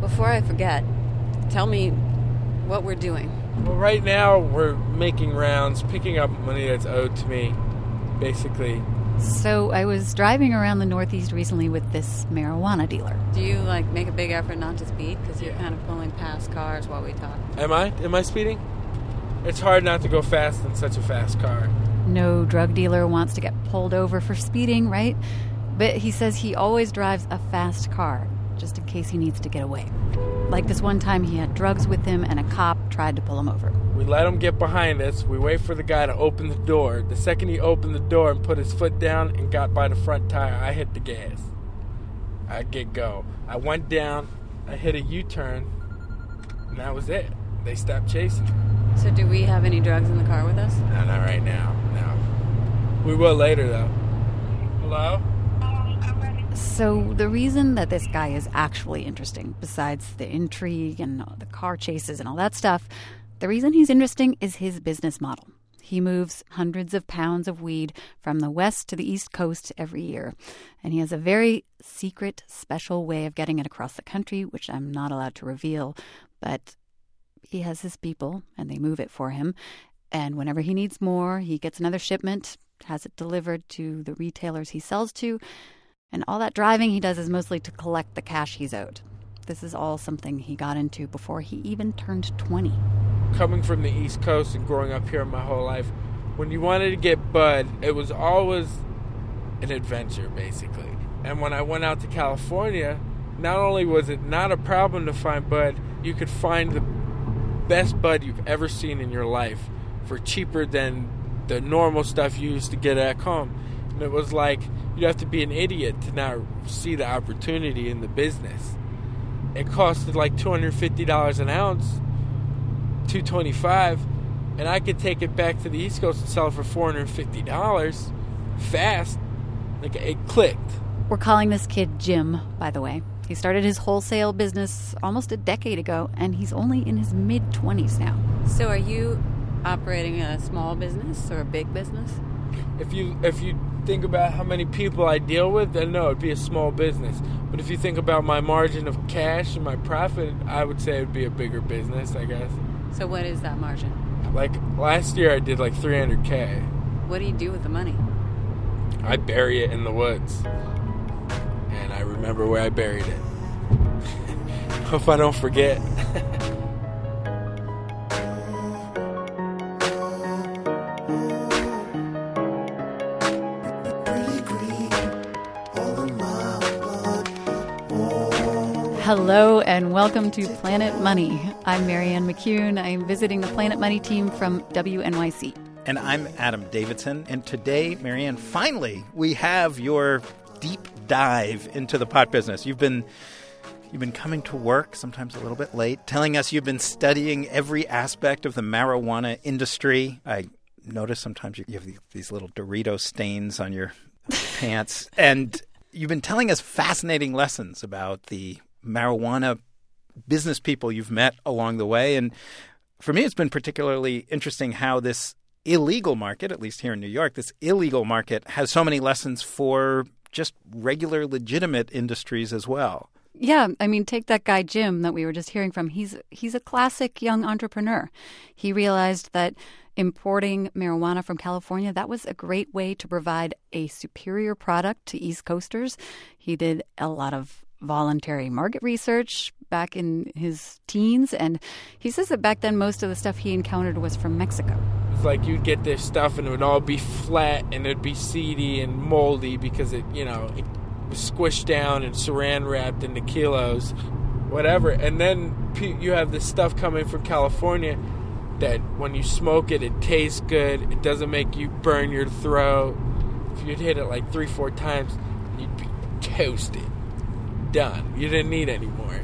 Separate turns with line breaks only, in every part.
before I forget, tell me what we're doing.
Well, right now we're making rounds, picking up money that's owed to me, basically.
So I was driving around the Northeast recently with this marijuana dealer.
Do you like make a big effort not to speed because you're
Yeah.
kind of pulling past cars while we talk?
Am I? Am I speeding? It's hard not to go fast in such a fast car.
No drug dealer wants to get pulled over for speeding, right? But he says he always drives a fast car, just in case he needs to get away. Like this one time he had drugs with him and a cop tried to pull him over.
We let him get behind us. We wait for the guy to open the door. The second he opened the door and put his foot down and got by the front tire, I hit the gas. I get go. I went down. I hit a U-turn, and that was it. They stopped chasing.
So, do we have any drugs in the car with us?
No, not right now. No. We will later though. Hello.
So, the reason that this guy is actually interesting, besides the intrigue and the car chases and all that stuff, the reason he's interesting is his business model. He moves hundreds of pounds of weed from the west to the east coast every year. And he has a very secret, special way of getting it across the country, which I'm not allowed to reveal. But he has his people, and they move it for him. And whenever he needs more, he gets another shipment, has it delivered to the retailers he sells to. And all that driving he does is mostly to collect the cash he's owed. This is all something he got into before he even turned 20.
coming from the East Coast and growing up here my whole life, when you wanted to get bud, it was always an adventure, basically. And when I went out to California, not only was it not a problem to find bud, you could find the best bud you've ever seen in your life for cheaper than the normal stuff you used to get at home. And it was like you'd have to be an idiot to not see the opportunity in the business. It costed like $250 an ounce 225 and I could take it back to the East Coast and sell it for $450 fast. Like it clicked.
We're calling this kid Jim, by the way. He started his wholesale business almost a decade ago, and he's only in his mid 20s now.
So, are you operating a small business or a big business?
If you if you think about how many people I deal with, then no, it'd be a small business. But if you think about my margin of cash and my profit, I would say it'd be a bigger business, I guess.
So, what is that margin?
Like last year I did like 300k.
What do you do with the money?
I bury it in the woods. And I remember where I buried it. Hope I don't forget.
Hello, and welcome to Planet Money. I'm Marianne McCune. I'm visiting the Planet Money team from WNYC.
And I'm Adam Davidson. And today, Marianne, finally, we have your deep dive into the pot business. You've been you've been coming to work, sometimes a little bit late, telling us you've been studying every aspect of the marijuana industry. I notice sometimes you have these little Dorito stains on your pants, and you've been telling us fascinating lessons about the marijuana business people you've met along the way. And for me, it's been particularly interesting how this illegal market, at least here in New York, this illegal market has so many lessons for just regular legitimate industries as well.
Yeah, I mean, take that guy Jim that we were just hearing from. He's he's a classic young entrepreneur. He realized that importing marijuana from California that was a great way to provide a superior product to East Coasters. He did a lot of voluntary market research back in his teens, and he says that back then most of the stuff he encountered was from Mexico.
It's like you'd get this stuff and it would all be flat and it'd be seedy and moldy because it, you know, it was squished down and saran wrapped into kilos, whatever. And then you have this stuff coming from California that when you smoke it, it tastes good. It doesn't make you burn your throat. If you'd hit it like three, four times, you'd be toasted. Done. You didn't need any more.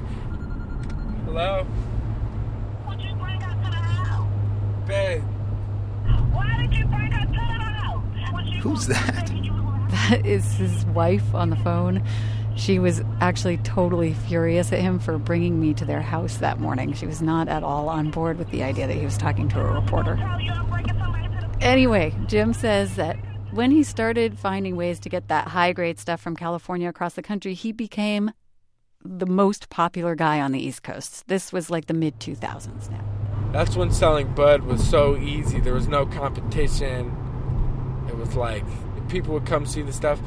Hello?
What'd you bring us to the house?
Babe.
Why did you bring us to the house?
Who's that?
say you was gonna-
That is his wife on the phone. She was actually totally furious at him for bringing me to their house that morning. She was not at all on board with the idea that he was talking to a reporter.
Tell you I'm bringing somebody to the
Anyway, Jim says that when he started finding ways to get that high grade stuff from California across the country, he became the most popular guy on the East Coast. This was like the mid 2000s now.
That's when selling bud was so easy. There was no competition. It was like people would come see the stuff.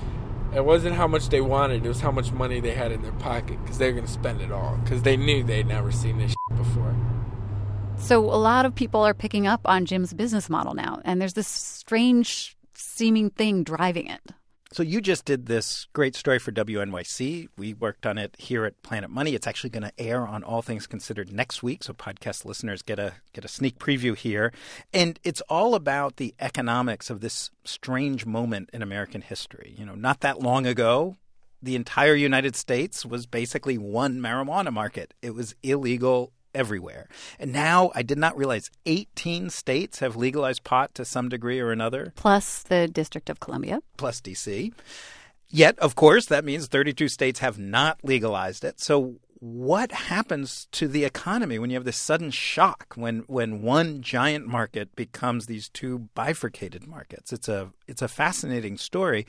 It wasn't how much they wanted; it was how much money they had in their pocket because they were going to spend it all because they knew they'd never seen this before.
So a lot of people are picking up on Jim's business model now, and there's this strange seeming thing driving it.
So you just did this great story for WNYC. We worked on it here at Planet Money. It's actually going to air on All Things Considered next week, so podcast listeners get a get a sneak preview here. And it's all about the economics of this strange moment in American history. You know, not that long ago, the entire United States was basically one marijuana market. It was illegal everywhere. And now I did not realize 18 states have legalized pot to some degree or another,
Plus the District of Columbia.
plus DC. Yet, of course, that means 32 states have not legalized it. So, what happens to the economy when you have this sudden shock when when one giant market becomes these two bifurcated markets? It's a it's a fascinating story,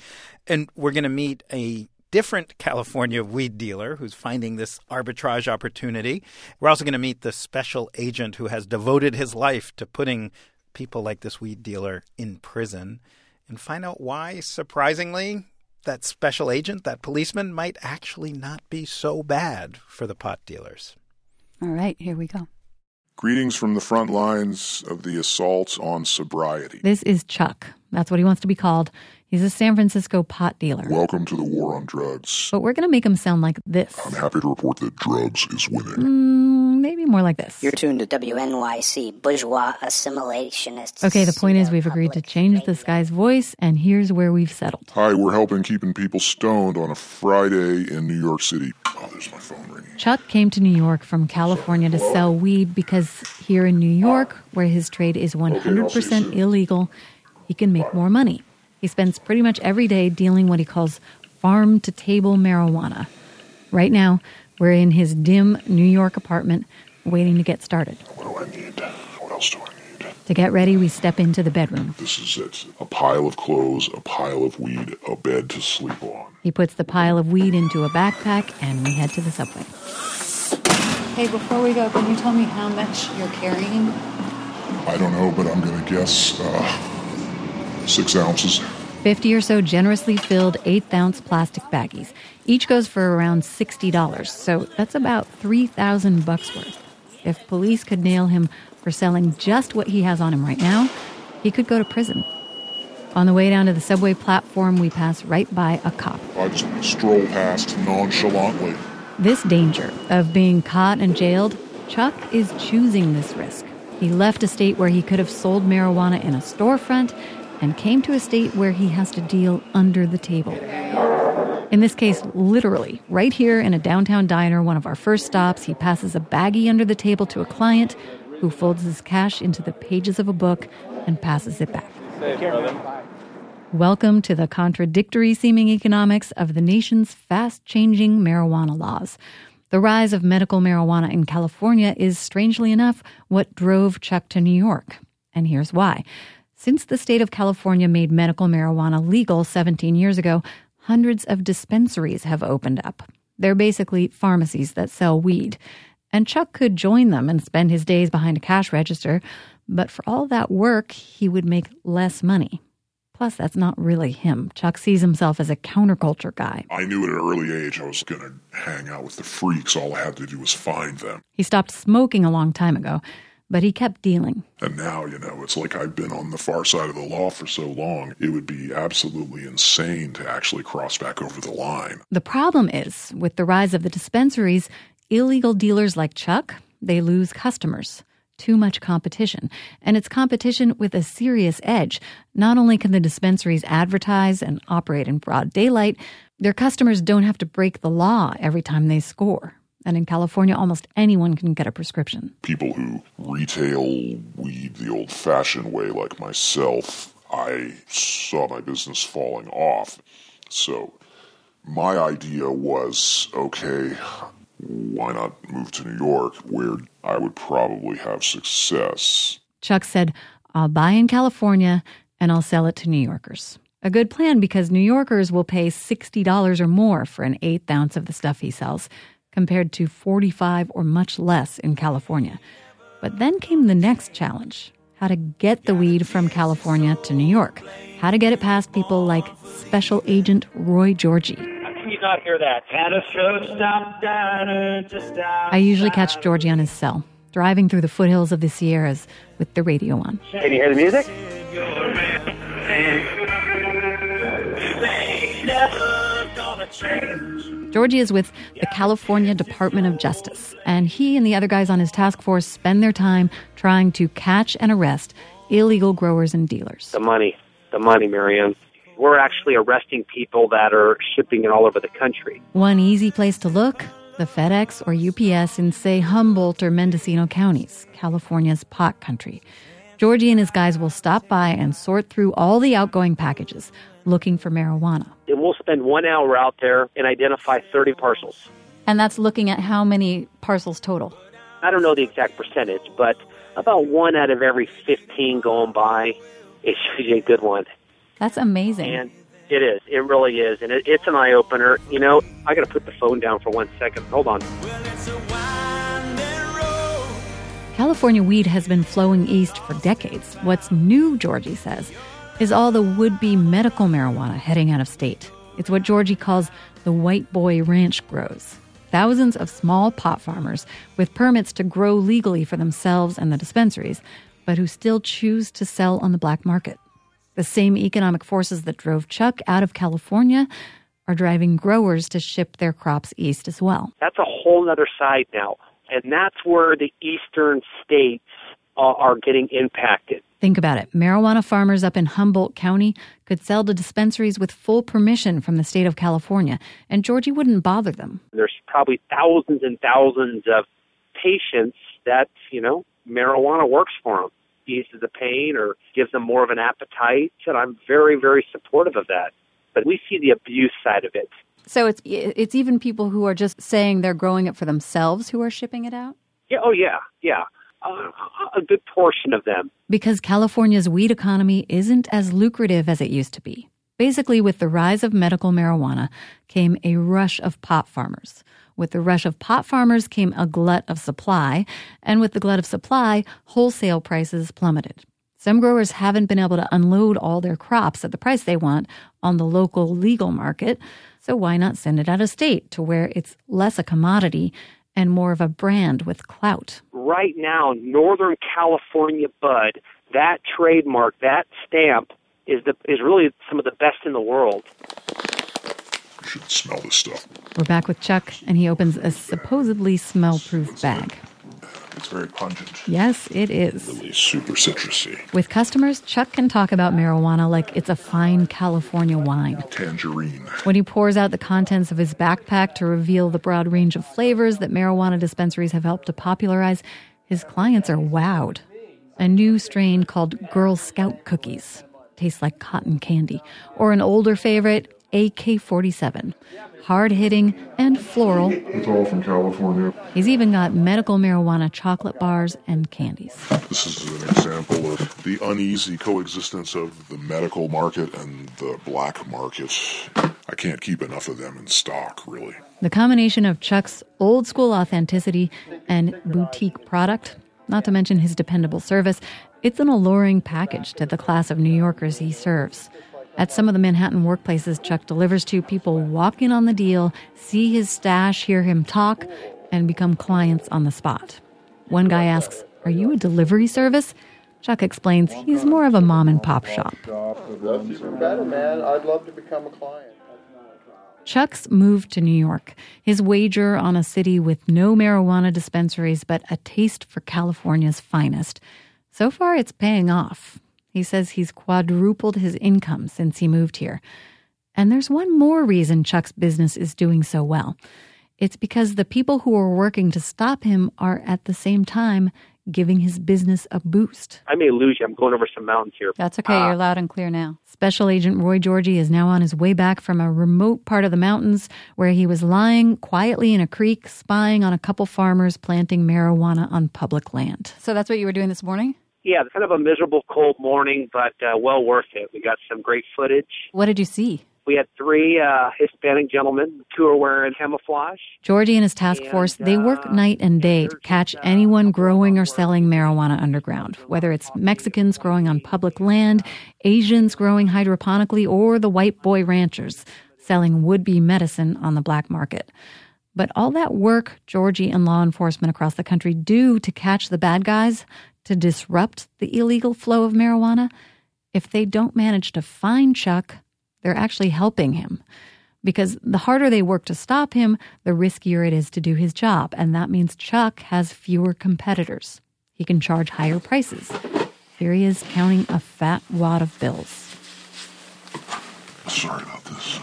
and we're going to meet a different California weed dealer who's finding this arbitrage opportunity. We're also going to meet the special agent who has devoted his life to putting people like this weed dealer in prison and find out why, surprisingly, that special agent, that policeman, might actually not be so bad for the pot dealers.
All right, here we go.
Greetings from the front lines of the assault on sobriety.
This is Chuck. That's what he wants to be called. He's a San Francisco pot dealer.
Welcome to the war on drugs.
But we're going to make him sound like this.
I'm happy to report that drugs is winning.
Mm, maybe more like this.
You're tuned to WNYC, bourgeois assimilationists.
Okay, the point is we've agreed to change this guy's voice, and here's where we've settled.
Hi, we're helping keeping people stoned on a Friday in New York City. Oh, there's my phone ringing.
Chuck came to New York from California to sell weed because here in New York, where his trade is 100% illegal, he can make more money. He spends pretty much every day dealing what he calls farm to table marijuana. Right now, we're in his dim New York apartment waiting to get started.
What do I need? What else do I need?
To get ready, we step into the bedroom.
This is it. A pile of clothes, a pile of weed, a bed to sleep on.
He puts the pile of weed into a backpack and we head to the subway. Hey, before we go, can you tell me how much you're carrying?
I don't know, but I'm going to guess uh, six ounces.
50 or so generously filled eighth ounce plastic baggies. Each goes for around $60, so that's about 3,000 bucks worth. If police could nail him for selling just what he has on him right now, he could go to prison. On the way down to the subway platform, we pass right by a cop.
I just stroll past nonchalantly.
This danger of being caught and jailed, Chuck is choosing this risk. He left a state where he could have sold marijuana in a storefront and came to a state where he has to deal under the table. In this case, literally, right here in a downtown diner, one of our first stops, he passes a baggie under the table to a client who folds his cash into the pages of a book and passes it back. Welcome to the contradictory seeming economics of the nation's fast changing marijuana laws. The rise of medical marijuana in California is, strangely enough, what drove Chuck to New York. And here's why. Since the state of California made medical marijuana legal 17 years ago, hundreds of dispensaries have opened up. They're basically pharmacies that sell weed. And Chuck could join them and spend his days behind a cash register, but for all that work, he would make less money. Plus, that's not really him. Chuck sees himself as a counterculture guy.
I knew at an early age I was going to hang out with the freaks. All I had to do was find them.
He stopped smoking a long time ago, but he kept dealing.
And now, you know, it's like I've been on the far side of the law for so long, it would be absolutely insane to actually cross back over the line.
The problem is, with the rise of the dispensaries, illegal dealers like Chuck, they lose customers. Too much competition. And it's competition with a serious edge. Not only can the dispensaries advertise and operate in broad daylight, their customers don't have to break the law every time they score. And in California, almost anyone can get a prescription.
People who retail weed the old fashioned way, like myself, I saw my business falling off. So my idea was okay, why not move to New York where I would probably have success?
Chuck said, I'll buy in California and I'll sell it to New Yorkers. A good plan because New Yorkers will pay $60 or more for an eighth ounce of the stuff he sells. Compared to 45 or much less in California. But then came the next challenge how to get the weed from California to New York, how to get it past people like Special Agent Roy Georgie.
Can you not hear that? At a show stop down just
I usually catch Georgie on his cell, driving through the foothills of the Sierras with the radio on.
Can you hear the music?
Georgie is with the California Department of Justice, and he and the other guys on his task force spend their time trying to catch and arrest illegal growers and dealers.
The money. The money, Marianne. We're actually arresting people that are shipping it all over the country.
One easy place to look the FedEx or UPS in, say, Humboldt or Mendocino counties, California's pot country. Georgie and his guys will stop by and sort through all the outgoing packages looking for marijuana.
And we'll spend one hour out there and identify 30 parcels.
And that's looking at how many parcels total.
I don't know the exact percentage, but about one out of every 15 going by is usually a good one.
That's amazing.
And it is. It really is. And it, it's an eye opener. You know, I got to put the phone down for one second. Hold on.
California weed has been flowing east for decades. What's new, Georgie says, is all the would be medical marijuana heading out of state. It's what Georgie calls the white boy ranch grows. Thousands of small pot farmers with permits to grow legally for themselves and the dispensaries, but who still choose to sell on the black market. The same economic forces that drove Chuck out of California are driving growers to ship their crops east as well.
That's a whole other side now. And that's where the eastern states uh, are getting impacted.
Think about it. Marijuana farmers up in Humboldt County could sell to dispensaries with full permission from the state of California, and Georgie wouldn't bother them.
There's probably thousands and thousands of patients that, you know, marijuana works for them, eases the pain or gives them more of an appetite. And I'm very, very supportive of that. But we see the abuse side of it.
So it's it's even people who are just saying they're growing it for themselves who are shipping it out?
Yeah, oh yeah, yeah. A good portion of them.
Because California's weed economy isn't as lucrative as it used to be. Basically, with the rise of medical marijuana came a rush of pot farmers. With the rush of pot farmers came a glut of supply, and with the glut of supply, wholesale prices plummeted. Some growers haven't been able to unload all their crops at the price they want on the local legal market, so why not send it out of state to where it's less a commodity and more of a brand with clout?
Right now, Northern California bud, that trademark, that stamp, is the is really some of the best in the world.
You should smell this stuff.
We're back with Chuck, and he opens a supposedly smell-proof bag.
It's very pungent.
Yes, it is.
Really super citrusy.
With customers, Chuck can talk about marijuana like it's a fine California wine.
Tangerine.
When he pours out the contents of his backpack to reveal the broad range of flavors that marijuana dispensaries have helped to popularize, his clients are wowed. A new strain called Girl Scout cookies tastes like cotton candy, or an older favorite, AK 47. Hard hitting and floral.
It's all from California.
He's even got medical marijuana chocolate bars and candies.
This is an example of the uneasy coexistence of the medical market and the black market. I can't keep enough of them in stock, really.
The combination of Chuck's old school authenticity and boutique product, not to mention his dependable service, it's an alluring package to the class of New Yorkers he serves. At some of the Manhattan workplaces Chuck delivers to, people walk in on the deal, see his stash, hear him talk, and become clients on the spot. One guy asks, Are you a delivery service? Chuck explains he's more of a mom and pop shop. Chuck's moved to New York. His wager on a city with no marijuana dispensaries, but a taste for California's finest. So far, it's paying off. He says he's quadrupled his income since he moved here. And there's one more reason Chuck's business is doing so well. It's because the people who are working to stop him are at the same time giving his business a boost.
I may lose you. I'm going over some mountains here.
That's okay. You're uh, loud and clear now. Special Agent Roy Georgie is now on his way back from a remote part of the mountains where he was lying quietly in a creek, spying on a couple farmers planting marijuana on public land. So that's what you were doing this morning?
Yeah, it's kind of a miserable, cold morning, but uh, well worth it. We got some great footage.
What did you see?
We had three uh, Hispanic gentlemen. Two are wearing camouflage.
Georgie and his task force, they work night and day to catch anyone growing or selling marijuana underground, whether it's Mexicans growing on public land, Asians growing hydroponically, or the white boy ranchers selling would be medicine on the black market. But all that work Georgie and law enforcement across the country do to catch the bad guys, to disrupt the illegal flow of marijuana, if they don't manage to find Chuck, they're actually helping him. Because the harder they work to stop him, the riskier it is to do his job. And that means Chuck has fewer competitors. He can charge higher prices. Here he is counting a fat wad of bills.
Sorry about this.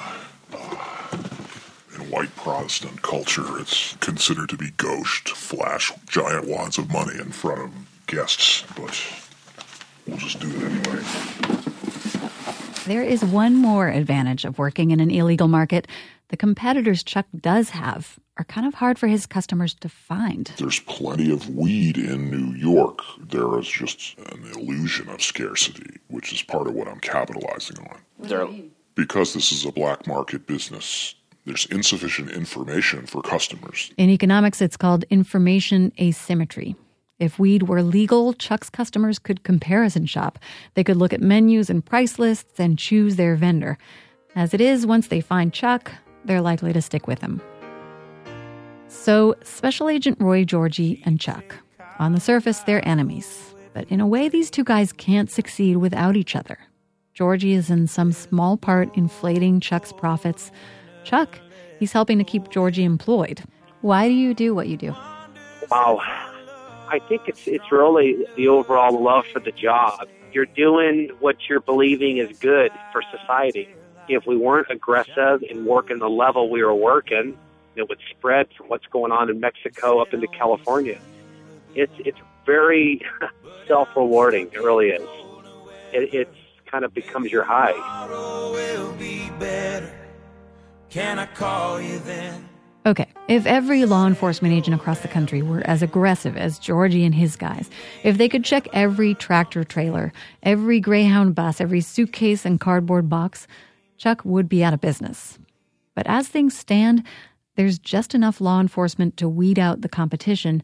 In white Protestant culture, it's considered to be gauche to flash giant wads of money in front of guests, but we'll just do it anyway.
There is one more advantage of working in an illegal market. The competitors Chuck does have are kind of hard for his customers to find.
There's plenty of weed in New York. There is just an illusion of scarcity, which is part of what I'm capitalizing on.
There,
Because this is a black market business, there's insufficient information for customers.
In economics, it's called information asymmetry. If weed were legal, Chuck's customers could comparison shop. They could look at menus and price lists and choose their vendor. As it is, once they find Chuck, they're likely to stick with him. So, Special Agent Roy Georgie and Chuck. On the surface, they're enemies. But in a way, these two guys can't succeed without each other. Georgie is in some small part inflating Chuck's profits. Chuck, he's helping to keep Georgie employed. Why do you do what you do?
Wow. I think it's it's really the overall love for the job. You're doing what you're believing is good for society. If we weren't aggressive in working the level we were working, it would spread from what's going on in Mexico up into California. It's it's very self rewarding. It really is. It it's kind of becomes your high.
will be better. Can I call you then?
Okay, if every law enforcement agent across the country were as aggressive as Georgie and his guys, if they could check every tractor trailer, every Greyhound bus, every suitcase and cardboard box, Chuck would be out of business. But as things stand, there's just enough law enforcement to weed out the competition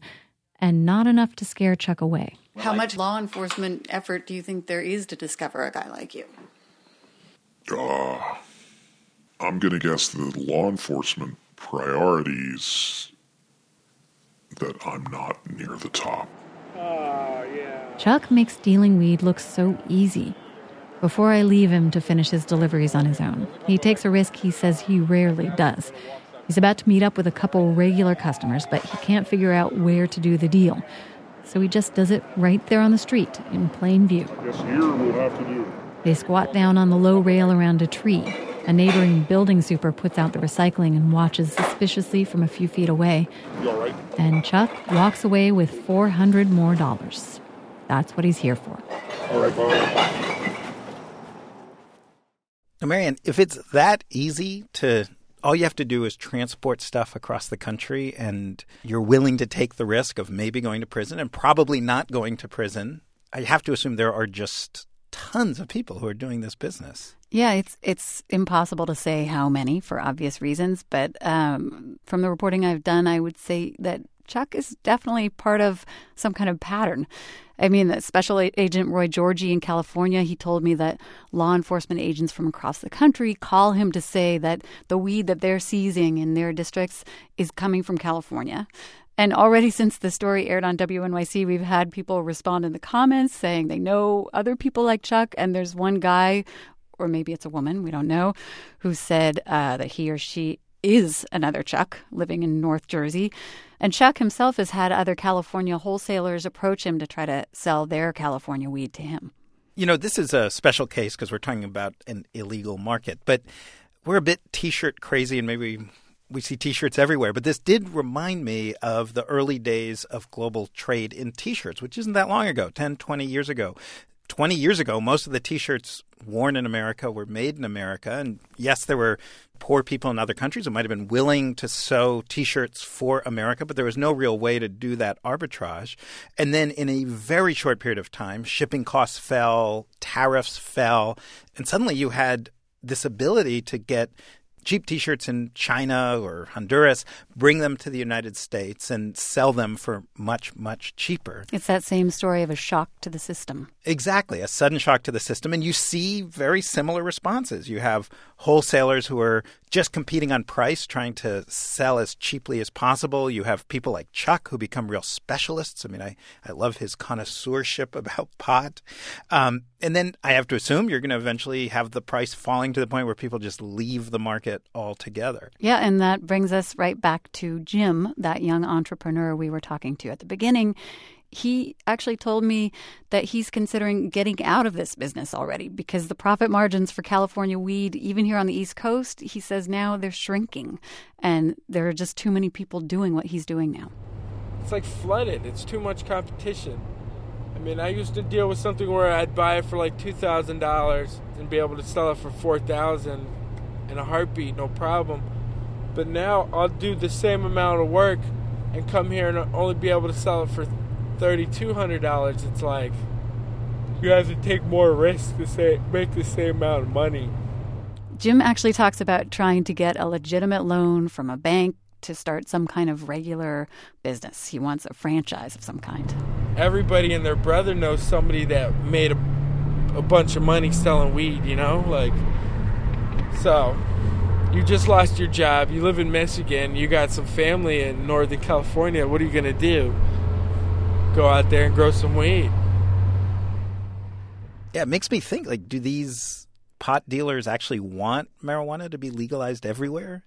and not enough to scare Chuck away.
How much law enforcement effort do you think there is to discover a guy like you?
Uh, I'm going to guess the law enforcement priorities that I'm not near the top. Oh, yeah.
Chuck makes dealing weed look so easy. Before I leave him to finish his deliveries on his own, he takes a risk he says he rarely does. He's about to meet up with a couple regular customers, but he can't figure out where to do the deal. So he just does it right there on the street in plain view.
Yes, here we'll have to do.
They squat down on the low rail around a tree. A neighboring building super puts out the recycling and watches suspiciously from a few feet away.
You all right?
And Chuck walks away with 400 more dollars. That's what he's here for.
All right, Bob.
Now, Marianne, if it's that easy to, all you have to do is transport stuff across the country and you're willing to take the risk of maybe going to prison and probably not going to prison, I have to assume there are just tons of people who are doing this business.
Yeah, it's it's impossible to say how many for obvious reasons, but um, from the reporting I've done, I would say that Chuck is definitely part of some kind of pattern. I mean, that Special Agent Roy Georgie in California, he told me that law enforcement agents from across the country call him to say that the weed that they're seizing in their districts is coming from California. And already since the story aired on WNYC, we've had people respond in the comments saying they know other people like Chuck. And there's one guy, or maybe it's a woman, we don't know, who said uh, that he or she is another Chuck living in North Jersey. And Chuck himself has had other California wholesalers approach him to try to sell their California weed to him.
You know, this is a special case because we're talking about an illegal market, but we're a bit t shirt crazy and maybe we see t-shirts everywhere but this did remind me of the early days of global trade in t-shirts which isn't that long ago 10 20 years ago 20 years ago most of the t-shirts worn in america were made in america. And yes there were poor people in other countries who might have been willing to sew t-shirts for america but there was no real way to do that arbitrage. And then in a very short period of time shipping costs fell tariffs fell and suddenly you had this ability to get cheap t-shirts in China or Honduras, bring them to the United States and sell them for much much cheaper.
It's that same story of a shock to the system.
Exactly, a sudden shock to the system and you see very similar responses. You have wholesalers who are just competing on price, trying to sell as cheaply as possible. You have people like Chuck who become real specialists. I mean, I, I love his connoisseurship about pot. Um, and then I have to assume you're going to eventually have the price falling to the point where people just leave the market altogether.
Yeah, and that brings us right back to Jim, that young entrepreneur we were talking to at the beginning he actually told me that he's considering getting out of this business already because the profit margins for California weed, even here on the East Coast, he says now they're shrinking and there are just too many people doing what he's doing now.
It's like flooded, it's too much competition. Mean, I used to deal with something where I'd buy it for like $2,000 and be able to sell it for 4000 in a heartbeat, no problem. But now I'll do the same amount of work and come here and only be able to sell it for $3,200, it's like you have to take more risk to say, make the same amount of money.
Jim actually talks about trying to get a legitimate loan from a bank to start some kind of regular business. He wants a franchise of some kind.
Everybody and their brother knows somebody that made a, a bunch of money selling weed, you know? Like, so you just lost your job, you live in Michigan, you got some family in Northern California, what are you going to do? go out there and grow some weed.
Yeah, it makes me think like, do these pot dealers actually want marijuana to be legalized everywhere?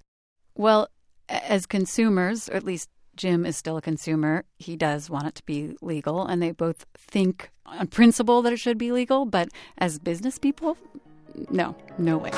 Well, as consumers, or at least Jim is still a consumer, he does want it to be legal, and they both think on principle that it should be legal, but as business people, no, no way.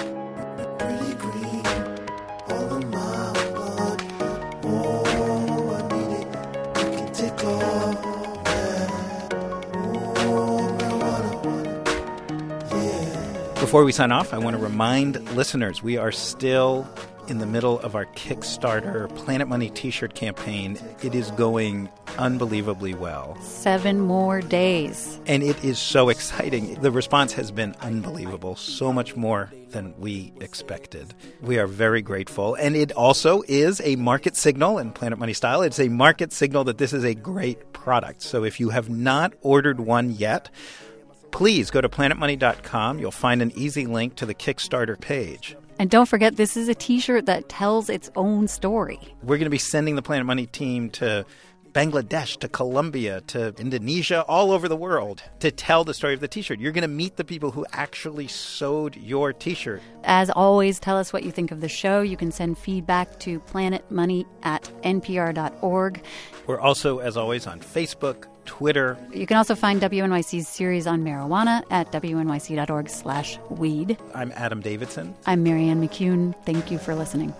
Before we sign off, I want to remind listeners we are still in the middle of our Kickstarter Planet Money t shirt campaign. It is going unbelievably well.
Seven more days.
And it is so exciting. The response has been unbelievable, so much more than we expected. We are very grateful. And it also is a market signal in Planet Money style. It's a market signal that this is a great product. So if you have not ordered one yet, please go to planetmoney.com. You'll find an easy link to the Kickstarter page.
And don't forget, this is a t shirt that tells its own story.
We're going to be sending the Planet Money team to Bangladesh, to Colombia, to Indonesia, all over the world to tell the story of the t shirt. You're going to meet the people who actually sewed your t shirt.
As always, tell us what you think of the show. You can send feedback to planetmoney at npr.org.
We're also, as always, on Facebook, Twitter.
You can also find WNYC's series on marijuana at wnyc.org slash weed.
I'm Adam Davidson.
I'm Marianne McCune. Thank you for listening.